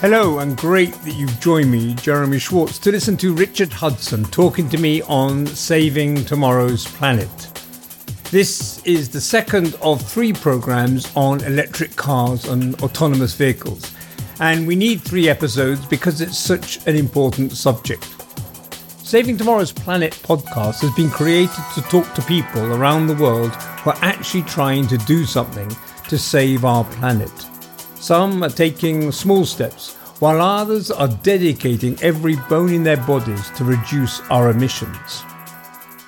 Hello, and great that you've joined me, Jeremy Schwartz, to listen to Richard Hudson talking to me on Saving Tomorrow's Planet. This is the second of three programs on electric cars and autonomous vehicles, and we need three episodes because it's such an important subject. Saving Tomorrow's Planet podcast has been created to talk to people around the world who are actually trying to do something to save our planet. Some are taking small steps, while others are dedicating every bone in their bodies to reduce our emissions.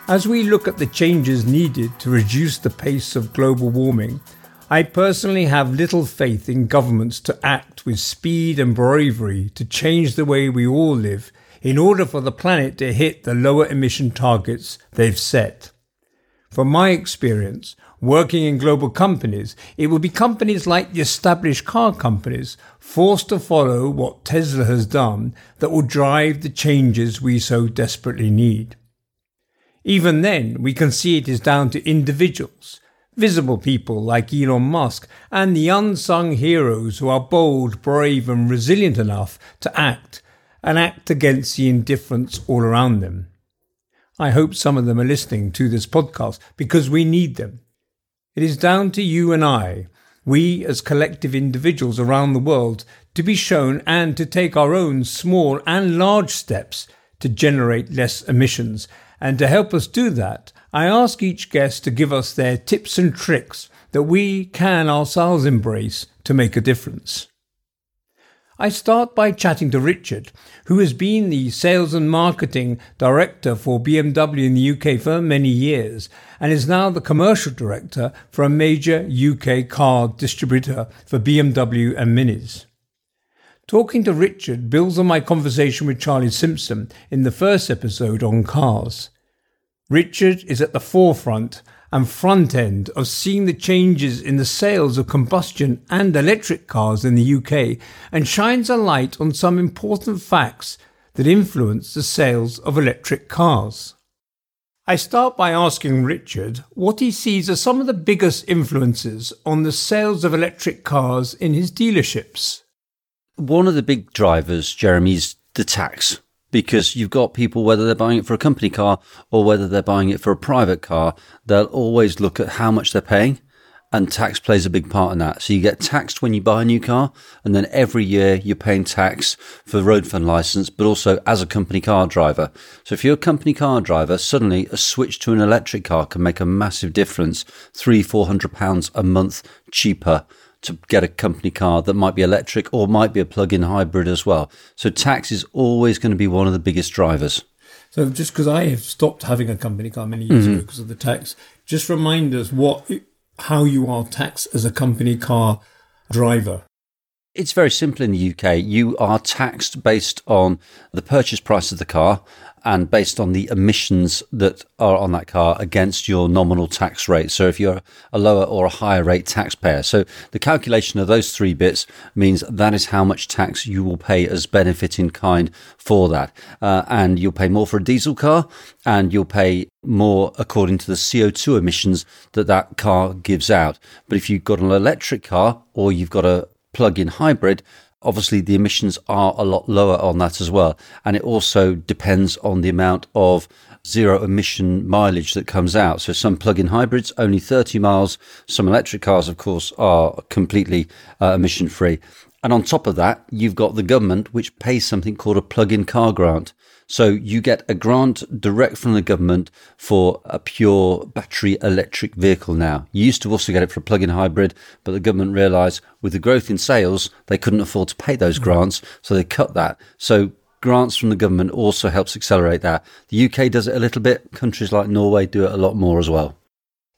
As we look at the changes needed to reduce the pace of global warming, I personally have little faith in governments to act with speed and bravery to change the way we all live in order for the planet to hit the lower emission targets they've set. From my experience, working in global companies, it will be companies like the established car companies forced to follow what Tesla has done that will drive the changes we so desperately need. Even then, we can see it is down to individuals, visible people like Elon Musk, and the unsung heroes who are bold, brave, and resilient enough to act and act against the indifference all around them. I hope some of them are listening to this podcast because we need them. It is down to you and I, we as collective individuals around the world, to be shown and to take our own small and large steps to generate less emissions. And to help us do that, I ask each guest to give us their tips and tricks that we can ourselves embrace to make a difference. I start by chatting to Richard, who has been the sales and marketing director for BMW in the UK for many years and is now the commercial director for a major UK car distributor for BMW and Minis. Talking to Richard builds on my conversation with Charlie Simpson in the first episode on cars. Richard is at the forefront and front end of seeing the changes in the sales of combustion and electric cars in the UK and shines a light on some important facts that influence the sales of electric cars. I start by asking Richard what he sees as some of the biggest influences on the sales of electric cars in his dealerships. One of the big drivers, Jeremy, is the tax because you've got people, whether they're buying it for a company car or whether they're buying it for a private car, they'll always look at how much they're paying. And tax plays a big part in that. So you get taxed when you buy a new car, and then every year you're paying tax for road fund license, but also as a company car driver. So if you're a company car driver, suddenly a switch to an electric car can make a massive difference. Three, four hundred pounds a month cheaper to get a company car that might be electric or might be a plug-in hybrid as well. So tax is always going to be one of the biggest drivers. So just because I have stopped having a company car many years mm-hmm. ago because of the tax, just remind us what how you are taxed as a company car driver. It's very simple in the UK. You are taxed based on the purchase price of the car and based on the emissions that are on that car against your nominal tax rate. So if you're a lower or a higher rate taxpayer. So the calculation of those three bits means that is how much tax you will pay as benefit in kind for that. Uh, and you'll pay more for a diesel car and you'll pay more according to the CO2 emissions that that car gives out. But if you've got an electric car or you've got a plug-in hybrid, obviously the emissions are a lot lower on that as well. And it also depends on the amount of zero emission mileage that comes out. So some plug-in hybrids only 30 miles. Some electric cars, of course, are completely uh, emission free. And on top of that, you've got the government, which pays something called a plug-in car grant. So you get a grant direct from the government for a pure battery electric vehicle now. You used to also get it for a plug-in hybrid, but the government realised with the growth in sales, they couldn't afford to pay those hmm. grants, so they cut that. So grants from the government also helps accelerate that. The UK does it a little bit. Countries like Norway do it a lot more as well.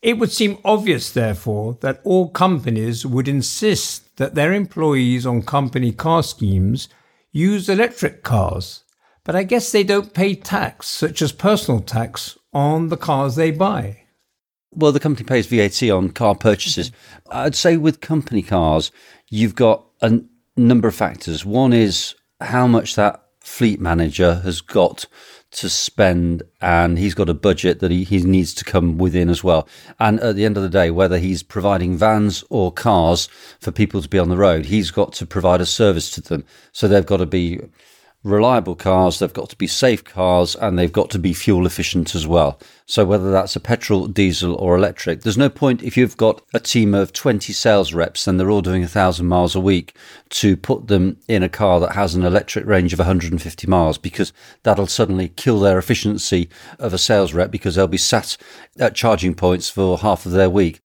It would seem obvious, therefore, that all companies would insist that their employees on company car schemes use electric cars but I guess they don't pay tax, such as personal tax, on the cars they buy. Well, the company pays VAT on car purchases. Mm-hmm. I'd say with company cars, you've got a number of factors. One is how much that fleet manager has got to spend and he's got a budget that he, he needs to come within as well. And at the end of the day, whether he's providing vans or cars for people to be on the road, he's got to provide a service to them. So they've got to be reliable cars, they've got to be safe cars, and they've got to be fuel efficient as well. So whether that's a petrol, diesel, or electric, there's no point if you've got a team of 20 sales reps and they're all doing a thousand miles a week to put them in a car that has an electric range of 150 miles because that'll suddenly kill their efficiency of a sales rep because they'll be sat at charging points for half of their week.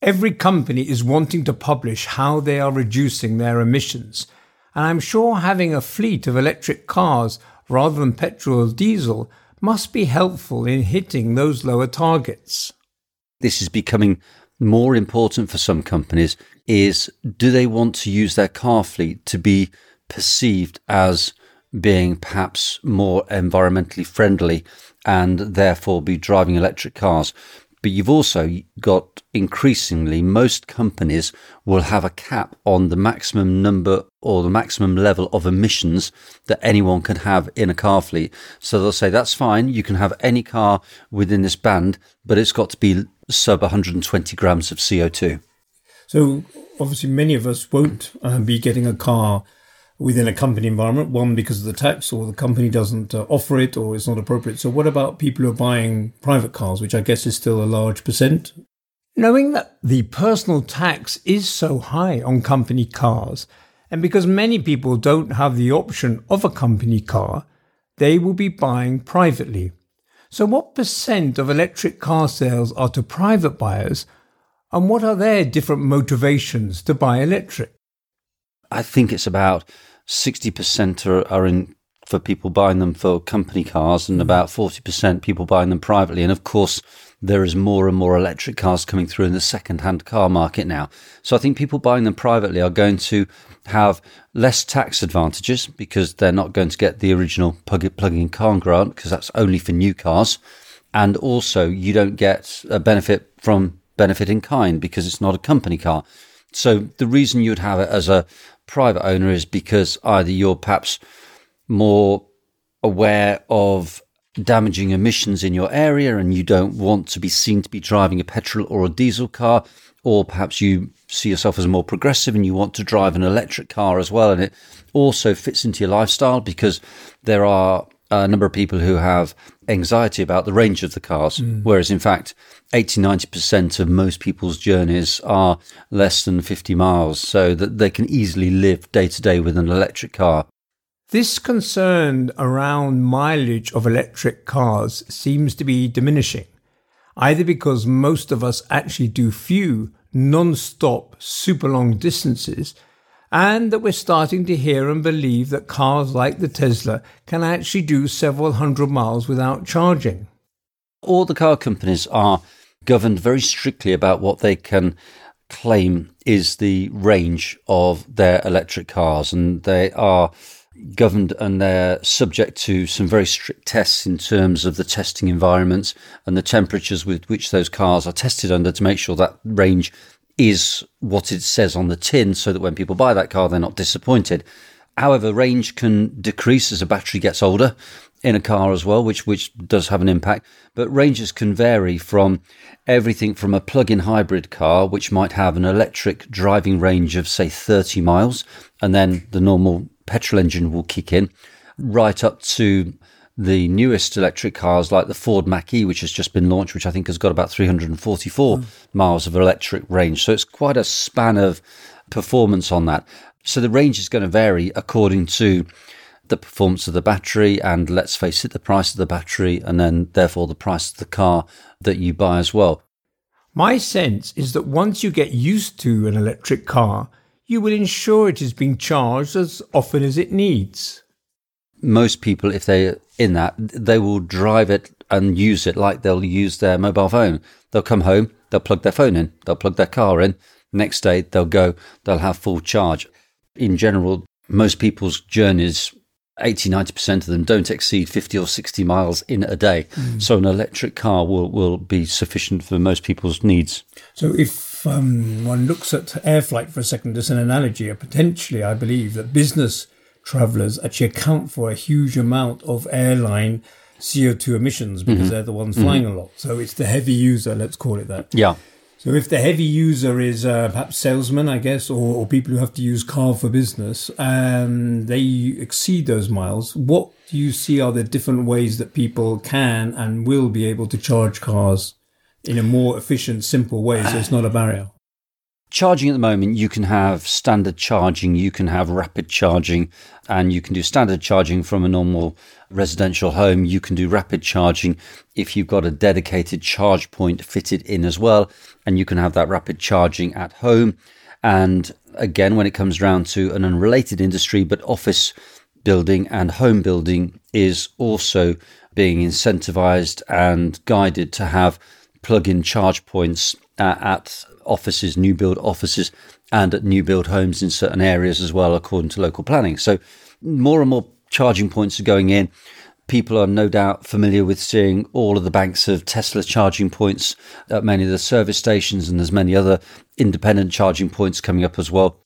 Every company is wanting to publish how they are reducing their emissions and I'm sure having a fleet of electric cars rather than petrol or diesel must be helpful in hitting those lower targets. This is becoming more important for some companies is do they want to use their car fleet to be perceived as being perhaps more environmentally friendly and therefore be driving electric cars but you've also got increasingly most companies will have a cap on the maximum number or the maximum level of emissions that anyone can have in a car fleet. So they'll say, that's fine. You can have any car within this band, but it's got to be sub 120 grams of CO2. So obviously many of us won't uh, be getting a car within a company environment. One, because of the tax, or the company doesn't uh, offer it, or it's not appropriate. So, what about people who are buying private cars, which I guess is still a large percent? Knowing that the personal tax is so high on company cars, and because many people don't have the option of a company car, they will be buying privately. So, what percent of electric car sales are to private buyers, and what are their different motivations to buy electric? I think it's about 60% are, are in for people buying them for company cars and hmm. about 40% people buying them privately. And of course, there is more and more electric cars coming through in the second-hand car market now. So I think people buying them privately are going to have less tax advantages because they're not going to get the original plug-in car grant because that's only for new cars. And also you don't get a benefit from benefit in kind because it's not a company car. So the reason you'd have it as a private owner is because either you're perhaps more aware of damaging emissions in your area and you don't want to be seen to be driving a petrol or a diesel car, or perhaps you see yourself as more progressive and you want to drive an electric car as well. And it also fits into your lifestyle because there are a number of people who have anxiety about the range of the cars, mm. whereas in fact, 80 90% of most people's journeys are less than 50 miles, so that they can easily live day to day with an electric car. This concern around mileage of electric cars seems to be diminishing, either because most of us actually do few non stop super long distances and that we're starting to hear and believe that cars like the Tesla can actually do several hundred miles without charging. All the car companies are governed very strictly about what they can claim is the range of their electric cars, and they are governed and they're subject to some very strict tests in terms of the testing environments and the temperatures with which those cars are tested under to make sure that range is what it says on the tin so that when people buy that car, they're not disappointed. However, range can decrease as a battery gets older in a car as well, which, which does have an impact. But ranges can vary from everything from a plug-in hybrid car, which might have an electric driving range of say 30 miles, and then the normal petrol engine will kick in, right up to the newest electric cars like the Ford Mach-E, which has just been launched, which I think has got about 344 mm. miles of electric range. So it's quite a span of performance on that. So the range is going to vary according to the performance of the battery and let's face it, the price of the battery and then therefore the price of the car that you buy as well. My sense is that once you get used to an electric car, you will ensure it is being charged as often as it needs most people, if they're in that, they will drive it and use it like they'll use their mobile phone. They'll come home, they'll plug their phone in, they'll plug their car in. Next day, they'll go, they'll have full charge. In general, most people's journeys, 80, 90% of them don't exceed 50 or 60 miles in a day. Mm. So an electric car will, will be sufficient for most people's needs. So if um, one looks at air flight for a second as an analogy, potentially, I believe that business travelers actually account for a huge amount of airline CO2 emissions because mm-hmm. they're the ones flying mm-hmm. a lot. So it's the heavy user, let's call it that. Yeah. So if the heavy user is uh, perhaps salesmen, I guess, or, or, people who have to use car for business, and they exceed those miles, what do you see are the different ways that people can and will be able to charge cars in a more efficient, simple way so it's not a barrier? Charging at the moment, you can have standard charging, you can have rapid charging, and you can do standard charging from a normal residential home. You can do rapid charging if you've got a dedicated charge point fitted in as well, and you can have that rapid charging at home. And again, when it comes around to an unrelated industry, but office building and home building is also being incentivized and guided to have plug in charge points uh, at offices, new build offices, and at new build homes in certain areas as well, according to local planning. So more and more charging points are going in. People are no doubt familiar with seeing all of the banks of Tesla charging points at many of the service stations, and there's many other independent charging points coming up as well.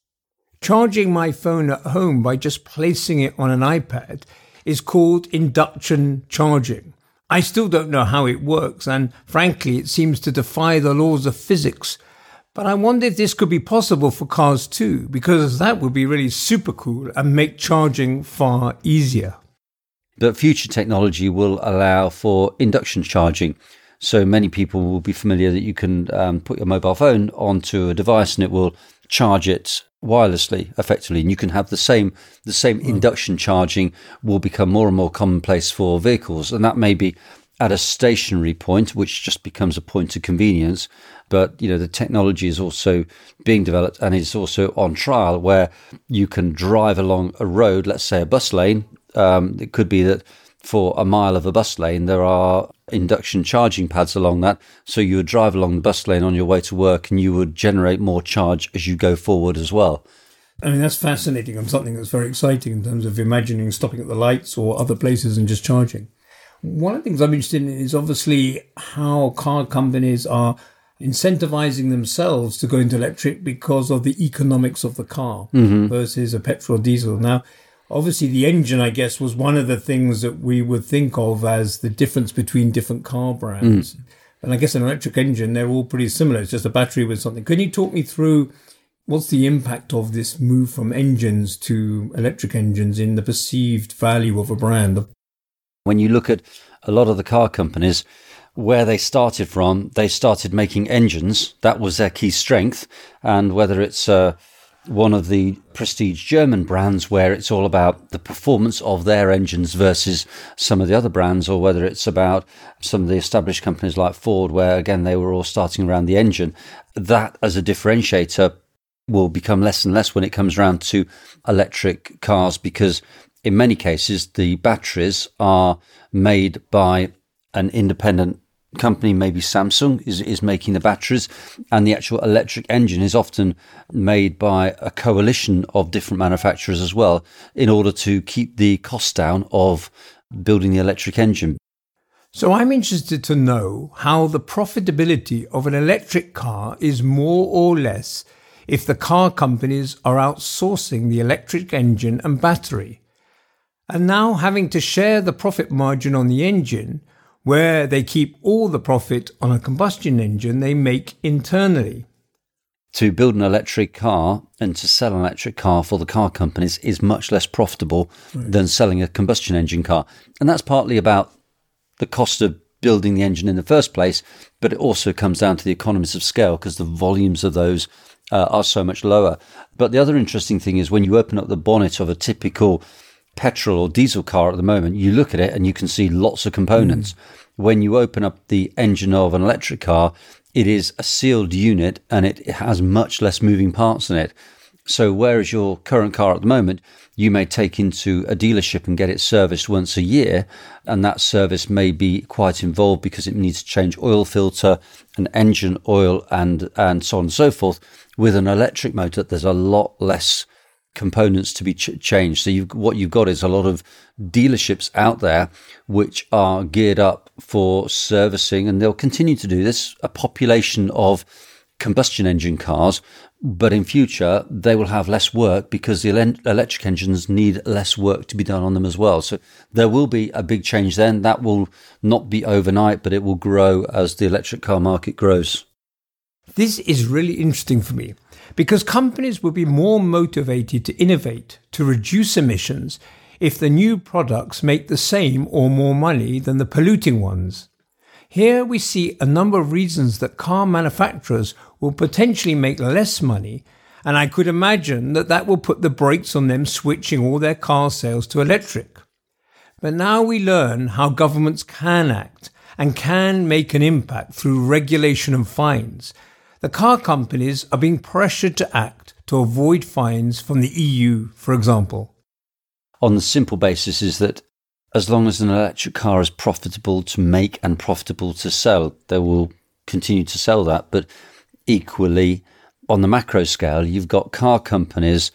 Charging my phone at home by just placing it on an iPad is called induction charging. I still don't know how it works, and frankly, it seems to defy the laws of physics but I wonder if this could be possible for cars too, because that would be really super cool and make charging far easier. But future technology will allow for induction charging. So many people will be familiar that you can um, put your mobile phone onto a device and it will charge it wirelessly effectively and you can have the same the same induction charging will become more and more commonplace for vehicles and that may be at a stationary point, which just becomes a point of convenience. But you know, the technology is also being developed and it's also on trial where you can drive along a road, let's say a bus lane. Um, it could be that for a mile of a bus lane, there are induction charging pads along that. So you would drive along the bus lane on your way to work and you would generate more charge as you go forward as well. I mean, that's fascinating and something that's very exciting in terms of imagining stopping at the lights or other places and just charging. One of the things I'm interested in is obviously how car companies are incentivizing themselves to go into electric because of the economics of the car mm-hmm. versus a petrol diesel. Now, obviously, the engine, I guess, was one of the things that we would think of as the difference between different car brands. Mm. And I guess an electric engine, they're all pretty similar. It's just a battery with something. Can you talk me through what's the impact of this move from engines to electric engines in the perceived value of a brand? When you look at a lot of the car companies, where they started from, they started making engines. That was their key strength. And whether it's uh, one of the prestige German brands where it's all about the performance of their engines versus some of the other brands, or whether it's about some of the established companies like Ford, where again they were all starting around the engine, that as a differentiator will become less and less when it comes around to electric cars because in many cases, the batteries are made by an independent company, maybe Samsung is, is making the batteries, and the actual electric engine is often made by a coalition of different manufacturers as well in order to keep the cost down of building the electric engine. So I'm interested to know how the profitability of an electric car is more or less if the car companies are outsourcing the electric engine and battery and now having to share the profit margin on the engine, where they keep all the profit on a combustion engine they make internally. To build an electric car and to sell an electric car for the car companies is much less profitable right. than selling a combustion engine car. And that's partly about the cost of building the engine in the first place, but it also comes down to the economies of scale because the volumes of those uh, are so much lower. But the other interesting thing is when you open up the bonnet of a typical petrol or diesel car at the moment, you look at it and you can see lots of components. Mm. When you open up the engine of an electric car, it is a sealed unit and it has much less moving parts in it. So, whereas your current car at the moment, you may take into a dealership and get it serviced once a year, and that service may be quite involved because it needs to change oil filter and engine oil and and so on and so forth. With an electric motor, there's a lot less components to be ch- changed. So you've, what you've got is a lot of dealerships out there which are geared up for servicing, and they'll continue to do this. A population of combustion engine cars, But in future, they will have less work because the electric engines need less work to be done on them as well. So there will be a big change then. That will not be overnight, but it will grow as the electric car market grows. This is really interesting for me because companies will be more motivated to innovate to reduce emissions if the new products make the same or more money than the polluting ones. Here we see a number of reasons that car manufacturers will potentially make less money, and I could imagine that that will put the brakes on them switching all their car sales to electric. But now we learn how governments can act and can make an impact through regulation and fines. The car companies are being pressured to act to avoid fines from the EU, for example. On the simple basis is that as long as an electric car is profitable to make and profitable to sell, they will continue to sell that. But equally, on the macro scale, you've got car companies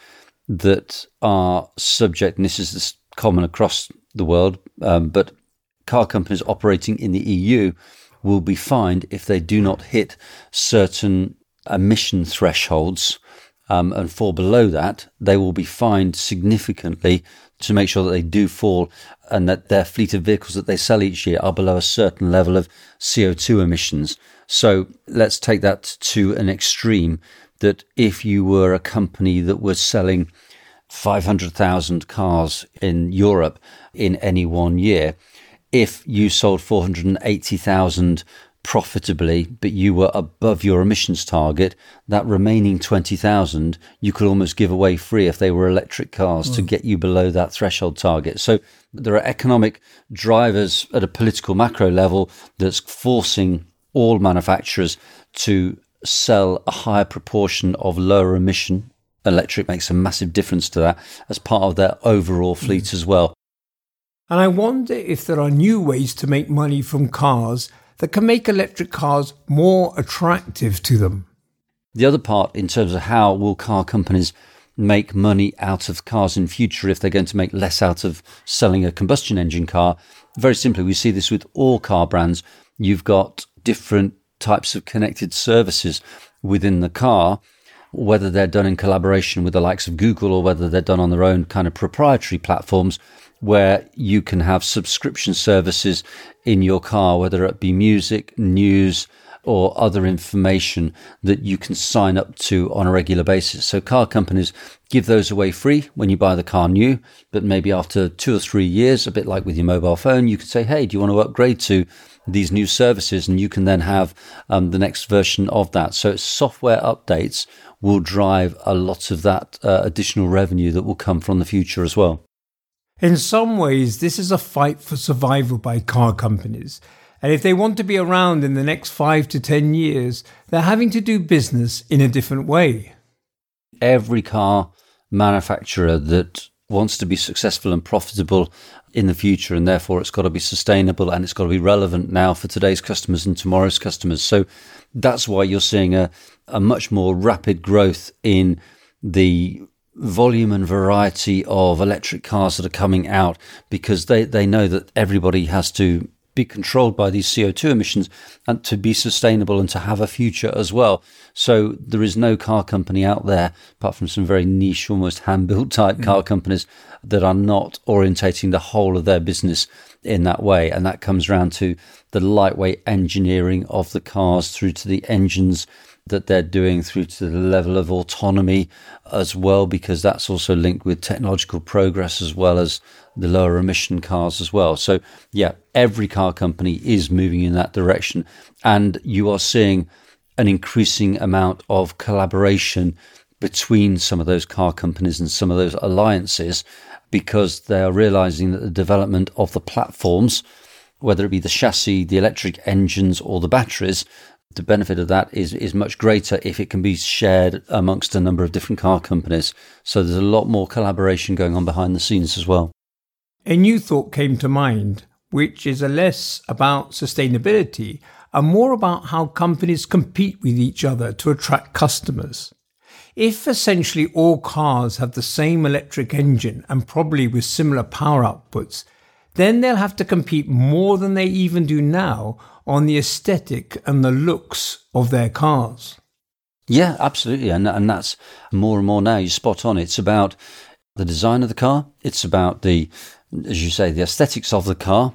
that are subject, and this is common across the world, um, but car companies operating in the EU will be fined if they do not hit certain emission thresholds um, and fall below that, they will be fined significantly to make sure that they do fall and that their fleet of vehicles that they sell each year are below a certain level of CO2 emissions. So let's take that to an extreme that if you were a company that was selling 500,000 cars in Europe in any one year, if you sold 480,000 profitably, but you were above your emissions target, that remaining 20,000 you could almost give away free if they were electric cars mm. to get you below that threshold target. So there are economic drivers at a political macro level that's forcing all manufacturers to sell a higher proportion of lower emission. Electric makes a massive difference to that as part of their overall fleet mm. as well. And I wonder if there are new ways to make money from cars that can make electric cars more attractive to them. The other part, in terms of how will car companies make money out of cars in future if they're going to make less out of selling a combustion engine car, very simply, we see this with all car brands. You've got different types of connected services within the car whether they're done in collaboration with the likes of Google or whether they're done on their own kind of proprietary platforms, where you can have subscription services in your car, whether it be music, news, or other information that you can sign up to on a regular basis. So car companies give those away free when you buy the car new, but maybe after two or three years, a bit like with your mobile phone, you can say, Hey, do you want to upgrade to these new services? And you can then have um, the next version of that. So software updates will drive a lot of that uh, additional revenue that will come from the future as well. In some ways, this is a fight for survival by car companies. And if they want to be around in the next five to 10 years, they're having to do business in a different way. Every car manufacturer that wants to be successful and profitable in the future, and therefore it's got to be sustainable and it's got to be relevant now for today's customers and tomorrow's customers. So that's why you're seeing a, a much more rapid growth in the volume and variety of electric cars that are coming out because they, they know that everybody has to be controlled by these CO2 emissions and to be sustainable and to have a future as well. So there is no car company out there, apart from some very niche, almost hand built type mm. car companies that are not orientating the whole of their business in that way. And that comes around to the lightweight engineering of the cars through to the engines that they're doing through to the level of autonomy as well, because that's also linked with technological progress as well as the lower emission cars as well. So, yeah, every car company is moving in that direction. And you are seeing an increasing amount of collaboration between some of those car companies and some of those alliances because they are realizing that the development of the platforms, whether it be the chassis, the electric engines, or the batteries, the benefit of that is is much greater if it can be shared amongst a number of different car companies. So there's a lot more collaboration going on behind the scenes as well. A new thought came to mind, which is a less about sustainability and more about how companies compete with each other to attract customers. If essentially all cars have the same electric engine and probably with similar power outputs, then they'll have to compete more than they even do now on the aesthetic and the looks of their cars. Yeah, absolutely. And, and that's more and more now. You spot on. It's about the design of the car. It's about the, as you say, the aesthetics of the car.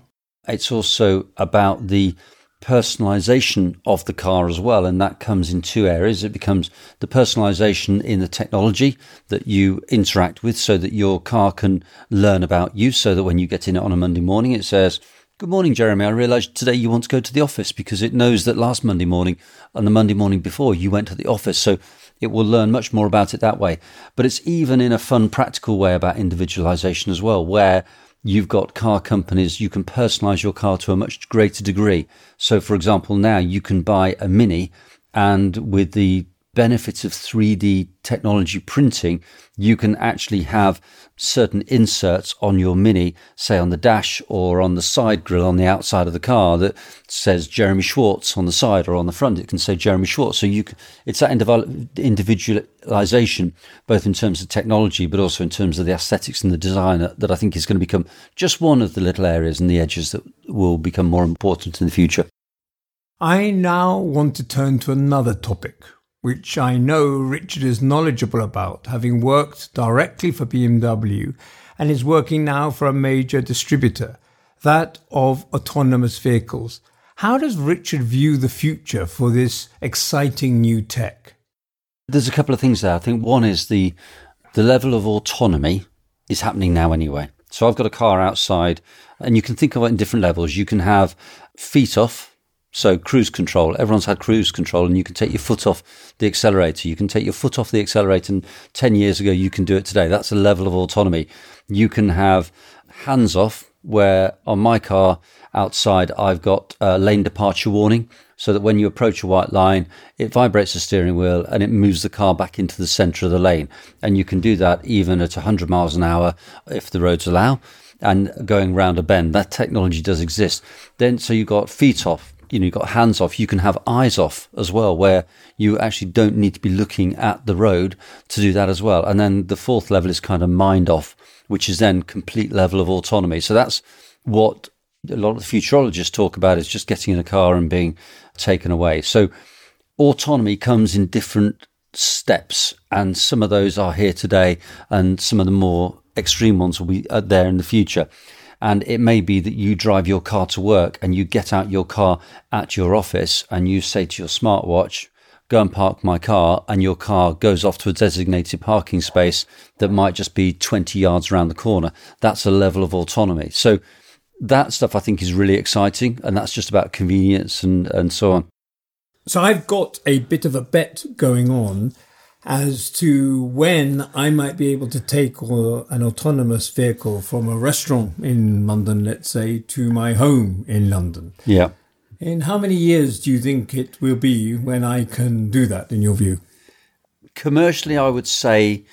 It's also about the personalization of the car as well. And that comes in two areas. It becomes the personalization in the technology that you interact with so that your car can learn about you. So that when you get in it on a Monday morning, it says, Good morning, Jeremy. I realised today you want to go to the office because it knows that last Monday morning and the Monday morning before you went to the office. So it will learn much more about it that way. But it's even in a fun, practical way about individualization as well, where you've got car companies, you can personalize your car to a much greater degree. So, for example, now you can buy a Mini and with the benefits of 3D technology printing, you can actually have certain inserts on your Mini, say on the dash or on the side grille on the outside of the car that says Jeremy Schwartz on the side or on the front. It can say Jeremy Schwartz. So you, can, it's that individualization, both in terms of technology, but also in terms of the aesthetics and the design uh, that I think is going to become just one of the little areas and the edges that will become more important in the future. I now want to turn to another topic, which I know Richard is knowledgeable about, having worked directly for BMW and is working now for a major distributor, that of autonomous vehicles. How does Richard view the future for this exciting new tech? There's a couple of things there. I think one is the the level of autonomy is happening now anyway. So I've got a car outside, and you can think of it in different levels. You can have feet off, so cruise control, everyone's had cruise control and you can take your foot off the accelerator. You can take your foot off the accelerator and 10 years ago you can do it today. That's a level of autonomy. You can have hands off where on my car outside I've got a lane departure warning so that when you approach a white line, it vibrates the steering wheel and it moves the car back into the center of the lane. And you can do that even at 100 miles an hour if the roads allow and going round a bend. That technology does exist. Then, so you've got feet off, you know, you've got hands off, you can have eyes off as well, where you actually don't need to be looking at the road to do that as well. And then the fourth level is kind of mind off, which is then complete level of autonomy. So that's what a lot of the futurologists talk about is just getting in a car and being taken away. So autonomy comes in different steps, and some of those are here today, and some of the more extreme ones will be uh, there in the future. And it may be that you drive your car to work and you get out your car at your office and you say to your smartwatch, go and park my car, and your car goes off to a designated parking space that might just be 20 yards around the corner. That's a level of autonomy. So that stuff I think is really exciting, and that's just about convenience and, and so on. So I've got a bit of a bet going on as to when I might be able to take uh, an autonomous vehicle from a restaurant in London, let's say, to my home in London. Yeah. In how many years do you think it will be when I can do that, in your view? Commercially, I would say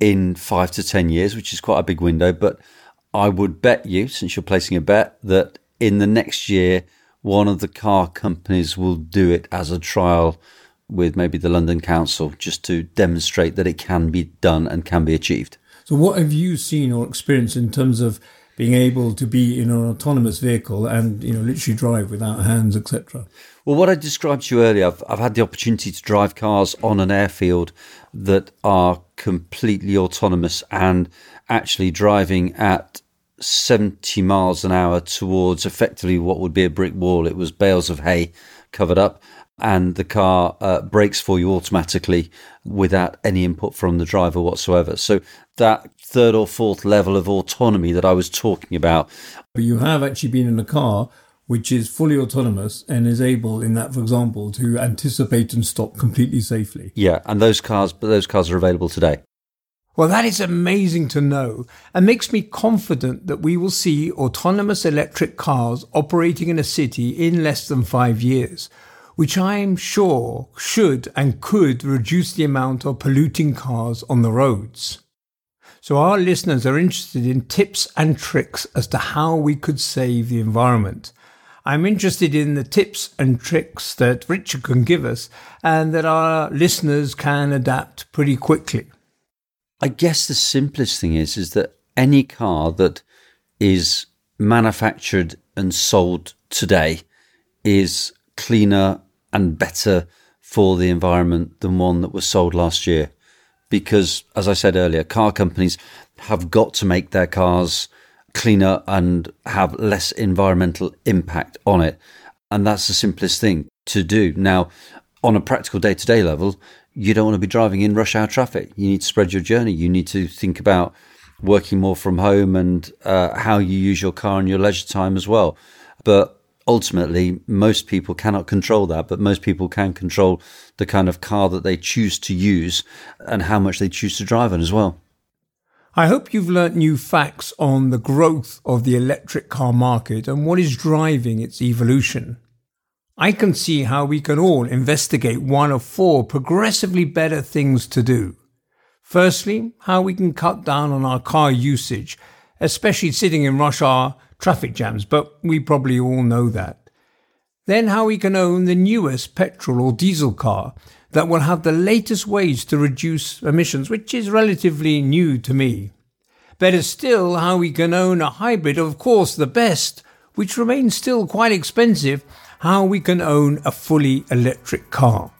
in five to 10 years, which is quite a big window. But I would bet you, since you're placing a bet, that in the next year, one of the car companies will do it as a trial with maybe the London Council just to demonstrate that it can be done and can be achieved. So, what have you seen or experienced in terms of being able to be in an autonomous vehicle and you know literally drive without hands, etc.? Well, what I described to you earlier, I've, I've had the opportunity to drive cars on an airfield that are completely autonomous and actually driving at 70 miles an hour towards effectively what would be a brick wall. It was bales of hay covered up and the car uh, brakes for you automatically without any input from the driver whatsoever. So that third or fourth level of autonomy that I was talking about. But you have actually been in a car which is fully autonomous and is able in that for example to anticipate and stop completely safely. Yeah, and those cars but those cars are available today. Well, that is amazing to know and makes me confident that we will see autonomous electric cars operating in a city in less than five years which I am sure should and could reduce the amount of polluting cars on the roads. So our listeners are interested in tips and tricks as to how we could save the environment. I'm interested in the tips and tricks that Richard can give us and that our listeners can adapt pretty quickly. I guess the simplest thing is is that any car that is manufactured and sold today is cleaner and better for the environment than one that was sold last year. Because, as I said earlier, car companies have got to make their cars cleaner and have less environmental impact on it. And that's the simplest thing to do. Now, on a practical day to day level, you don't want to be driving in rush hour traffic. You need to spread your journey. You need to think about working more from home and uh, how you use your car in your leisure time as well. But ultimately, most people cannot control that, but most people can control the kind of car that they choose to use and how much they choose to drive on as well. I hope you've learnt new facts on the growth of the electric car market and what is driving its evolution. I can see how we can all investigate one of four progressively better things to do. Firstly, how we can cut down on our car usage, especially sitting in rush hour traffic jams, but we probably all know that. Then how we can own the newest petrol or diesel car that will have the latest ways to reduce emissions, which is relatively new to me. Better still, how we can own a hybrid, of course the best, which remains still quite expensive, how we can own a fully electric car.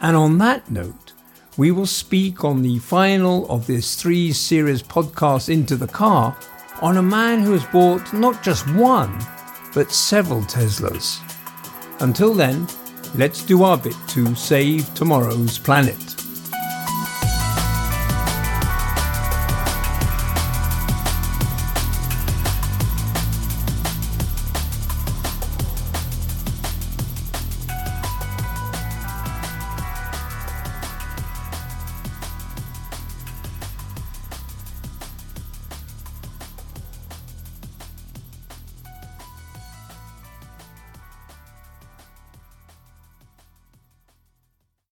And on that note, we will speak on the final of this three series podcast into the car on a man who has bought not just one, but several Teslas. Until then, let's do our bit to save tomorrow's planet.